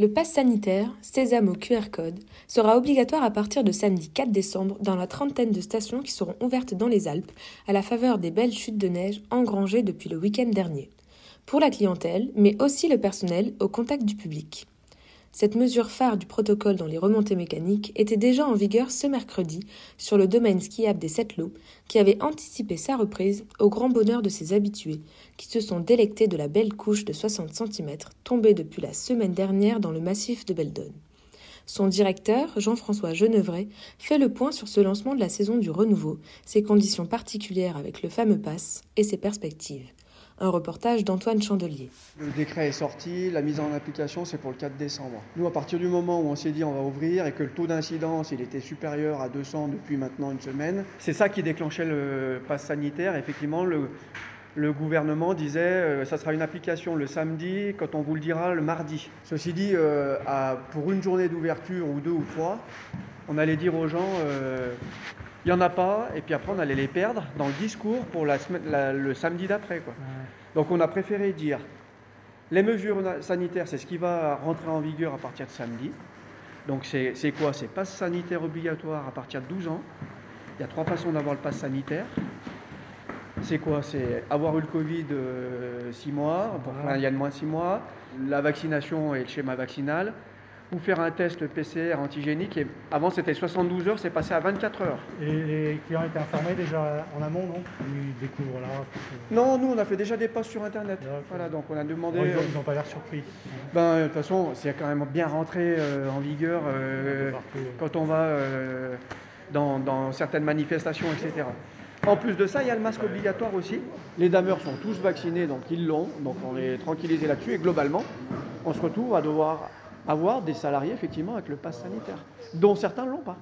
Le pass sanitaire, sésame au QR code, sera obligatoire à partir de samedi 4 décembre dans la trentaine de stations qui seront ouvertes dans les Alpes à la faveur des belles chutes de neige engrangées depuis le week-end dernier. Pour la clientèle, mais aussi le personnel au contact du public. Cette mesure phare du protocole dans les remontées mécaniques était déjà en vigueur ce mercredi sur le domaine skiable des Sept Lots, qui avait anticipé sa reprise au grand bonheur de ses habitués, qui se sont délectés de la belle couche de 60 cm tombée depuis la semaine dernière dans le massif de Beldon. Son directeur, Jean-François Genevray, fait le point sur ce lancement de la saison du renouveau, ses conditions particulières avec le fameux pass et ses perspectives. Un reportage d'Antoine Chandelier. Le décret est sorti, la mise en application c'est pour le 4 décembre. Nous à partir du moment où on s'est dit on va ouvrir et que le taux d'incidence il était supérieur à 200 depuis maintenant une semaine, c'est ça qui déclenchait le pass sanitaire. Effectivement le, gouvernement disait euh, ça sera une application le samedi quand on vous le dira le mardi. Ceci dit, euh, pour une journée d'ouverture ou deux ou trois, on allait dire aux gens euh, il n'y en a pas, et puis après on allait les perdre dans le discours pour la semaine, la- le samedi d'après. quoi. Donc on a préféré dire les mesures sanitaires, c'est ce qui va rentrer en vigueur à partir de samedi. Donc c'est c'est quoi? C'est passe sanitaire obligatoire à partir de 12 ans. Il y a trois façons d'avoir le passe sanitaire. C'est quoi? C'est avoir eu le Covid 6 mois, pour- enfin, il y a de moins de 6 mois, la vaccination et le schéma vaccinal, ou faire un test PCR antigénique. Et avant c'était 72 heures, c'est passé à 24 heures. Et les clients étaient informés déjà en amont, non? Ils découvrent là. que- Non, nous on a fait déjà des posts sur internet. Voilà, donc on a demandé. Bon, ils euh, n'ont pas l'air surpris. Ben, de toute façon, c'est quand même bien rentré euh, en vigueur euh, Partout. quand on va euh, dans, dans certaines manifestations, etc. En plus de ça, il y a le masque obligatoire aussi. Les dameurs sont tous vaccinés, donc ils l'ont. Donc on est tranquillisé là-dessus. Et globalement, on se retrouve à devoir avoir des salariés, effectivement, avec le pass sanitaire, dont certains ne l'ont pas.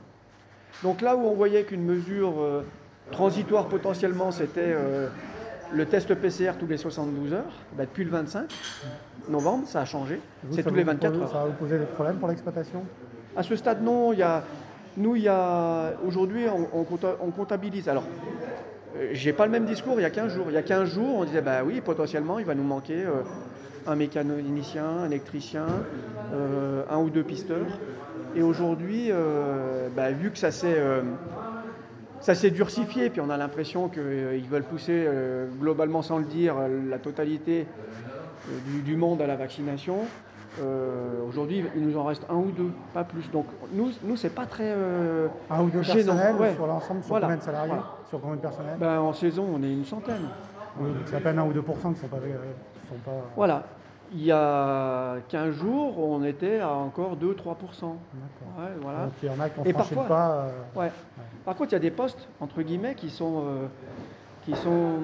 Donc là où on voyait qu'une mesure euh, transitoire potentiellement, c'était euh, le test PCR tous les 72 heures, bah, depuis le 25 novembre, ça a changé. C'est tous les 24 pose- heures. Ça va vous poser des problèmes pour l'exploitation? À ce stade, non. Il y a, nous, il y a aujourd'hui, on, on compta- on comptabilise. Alors, euh, j'ai pas le même discours il y a 15 jours. Il y a 15 jours, on disait, bah oui, potentiellement, il va nous manquer euh, un mécanicien, un électricien, euh, un ou deux pisteurs. Et aujourd'hui, euh, bah, vu que ça s'est euh, ça s'est durcifié, puis on a l'impression qu'ils veulent pousser euh, globalement, sans le dire, euh, la totalité euh, du, du monde à la vaccination. Euh, Aujourd'hui, il nous en reste un ou deux, pas plus. Donc, nous, nous c'est pas très. euh, Un ou deux Gênant, personnels ouais. sur l'ensemble, sur Voilà, combien de salariés. Sur combien de personnels? Ben, en saison, on est une centaine. Oui, C'est à peine 1 ou 2% qui ne sont pas. qui sont pas... Voilà. Il y a 15 jours, on était à encore 2-3%. D'accord. Ouais, voilà. Donc il y en a qui parfois- pas. euh, Ouais. Par contre, il y a des postes, entre guillemets, qui sont. euh, qui sont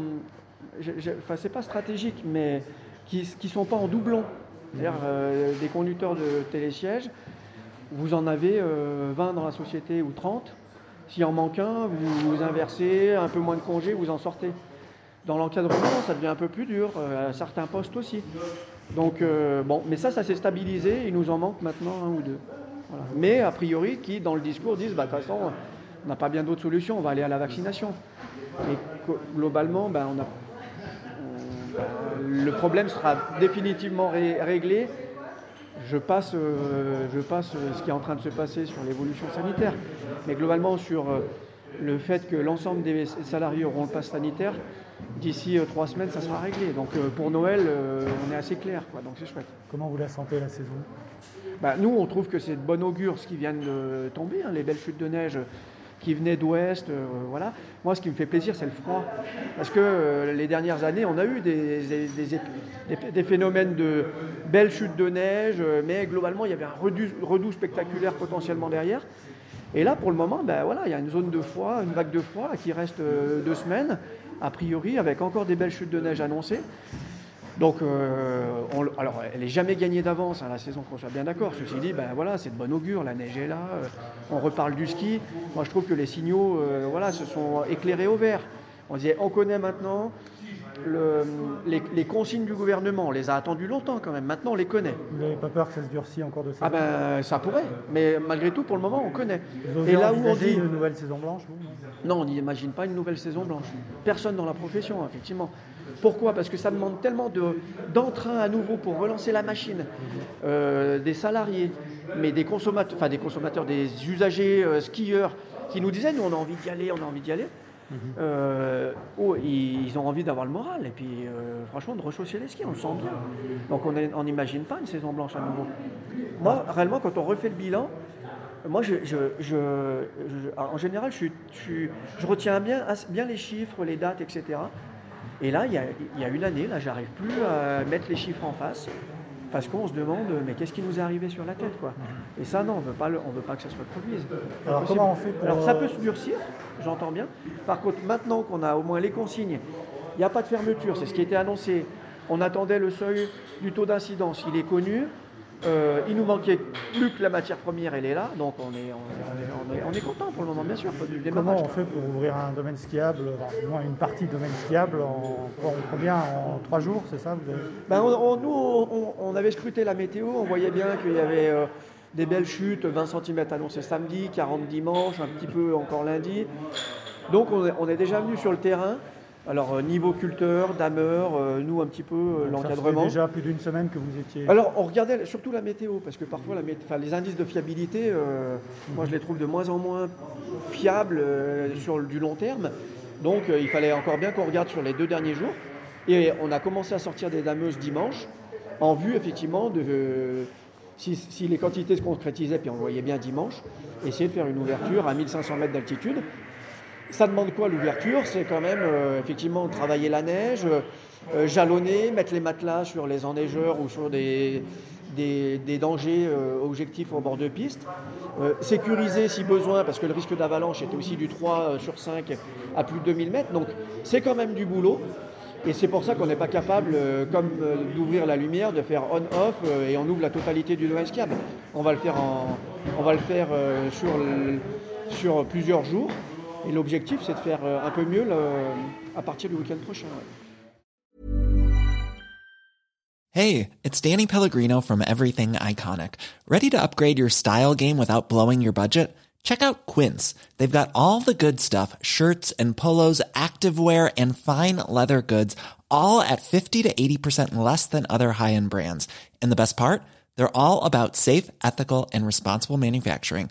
enfin, c'est pas stratégique, mais qui ne sont pas en doublon. C'est-à-dire euh, des conducteurs de télésièges, vous en avez euh, 20 dans la société ou 30. S'il en manque un, vous, vous inversez, un peu moins de congés, vous en sortez. Dans l'encadrement, ça devient un peu plus dur, euh, à certains postes aussi. Donc, euh, bon, mais ça, ça s'est stabilisé, il nous en manque maintenant un ou deux. Mais a priori, qui dans le discours disent, bah, de toute façon, on n'a pas bien d'autres solutions, on va aller à la vaccination. Co- globalement, ben, on a, le problème sera définitivement ré- réglé. Je passe, euh, je passe ce qui est en train de se passer sur l'évolution sanitaire. Mais globalement, sur le fait que l'ensemble des salariés auront le pass sanitaire, d'ici euh, trois semaines, ça sera réglé. Donc euh, pour Noël, euh, on est assez clair. Quoi, donc c'est chouette. Comment vous la sentez la saison? Bah, nous, on trouve que c'est de bon augure ce qui vient de tomber, hein, les belles chutes de neige qui venaient d'ouest. voilà. Moi, ce qui me fait plaisir, c'est le froid. Parce que les dernières années, on a eu des, des- des- des- des phénomènes de belles chutes de neige, mais globalement, il y avait un redout, redout spectaculaire potentiellement derrière. Et là, pour le moment, ben voilà, il y a une zone de froid, une vague de froid qui reste euh, deux semaines. a priori, avec encore des belles chutes de neige annoncées. Donc, euh, elle n'est jamais gagnée d'avance, hein, la saison, qu'on soit bien d'accord. Ceci dit, ben voilà, c'est de bon augure, la neige est là, euh, on reparle du ski. Moi, je trouve que les signaux, voilà, se sont éclairés au vert. On disait, on connaît maintenant le- les, les consignes du gouvernement. On les a attendues longtemps quand même. Maintenant, on les connaît. Vous n'avez pas peur que ça se durcisse encore de ça Ah ben, ça pourrait, mais malgré tout, pour le moment, on connaît. Vous Et là où on dit, une nouvelle saison blanche, vous non, on n'imagine pas une nouvelle saison blanche. Personne dans la profession, effectivement. Pourquoi? Parce que ça demande tellement de- d'entrain à nouveau pour relancer la machine, euh, des salariés, mais des consommateurs, enfin des consommateurs, des usagers, euh, skieurs, qui nous disaient, nous on a envie d'y aller, on a envie d'y aller. Euh, oh, ils ont envie d'avoir le moral et puis euh, franchement de rechausser les skis, on le sent bien. Donc on n'imagine pas une saison blanche à nouveau. Moi, réellement, quand on refait le bilan, moi, je, en général, je, retiens bien les chiffres, les dates, etc. Et là, il y a, il y a une année, là, j'arrive plus à mettre les chiffres en face. Parce qu'on se demande, mais qu'est-ce qui nous est arrivé sur la tête, quoi Et ça, non, on veut pas, le- on veut pas que ça se reproduise. Alors, comment on fait pour, Alors, ça peut euh, se durcir, j'entends bien. Par contre, maintenant qu'on a au moins les consignes, il n'y a pas de fermeture, c'est ce qui était annoncé. On attendait le seuil du taux d'incidence, il est connu. Euh, il nous manquait plus que la matière première, elle est là, donc on est, on est, on est- on est content pour le moment, bien sûr. du. Comment on fait pour ouvrir un domaine skiable, enfin, moins une partie de domaine skiable, en, en combien En trois jours, c'est ça vous avez- Ben, on- nous, on, avait scruté la météo, on voyait bien qu'il y avait euh, des belles chutes, 20 cm annoncés samedi, 40 dimanche, un petit peu encore lundi. Donc on est, on est déjà venu sur le terrain. Alors euh, niveau culteur, dameur, euh, nous un petit peu euh, Ça l'encadrement. fait déjà plus d'une semaine que vous étiez. Alors on regardait surtout la météo, parce que parfois la les indices de fiabilité, euh, moi je les trouve de moins en moins fiables sur du long terme. Donc il fallait encore bien qu'on regarde sur les deux derniers jours. Et on a commencé à sortir des dameuses dimanche, en vue effectivement de... si, si les quantités se concrétisaient, puis on le voyait bien dimanche, essayer de faire une ouverture à 1500 mètres d'altitude. Ça demande quoi l'ouverture? C'est quand même euh, effectivement travailler la neige, euh, euh, jalonner, mettre les matelas sur les enneigeurs ou sur des, des, dangers objectifs au bord de piste. Sécuriser si besoin, parce que le risque d'avalanche était aussi du 3 euh, sur 5 à plus de 2000 mètres. Donc c'est quand même du boulot. Et c'est pour ça qu'on n'est pas capable, comme d'ouvrir la lumière, de faire on-off et on ouvre la totalité du domaine skiable. On va le faire, on va le faire sur, sur plusieurs jours. Et l'objectif, c'est de faire euh, un peu mieux le- euh, à partir du week-end prochain. ouais. Hey, it's Danny Pellegrino from Everything Iconic. Ready to upgrade your style game without blowing your budget? Check out Quince. They've got all the good stuff shirts and polos, activewear, and fine leather goods, all at 50 to 80% less than other high end brands. And the best part? They're all about safe, ethical, and responsible manufacturing.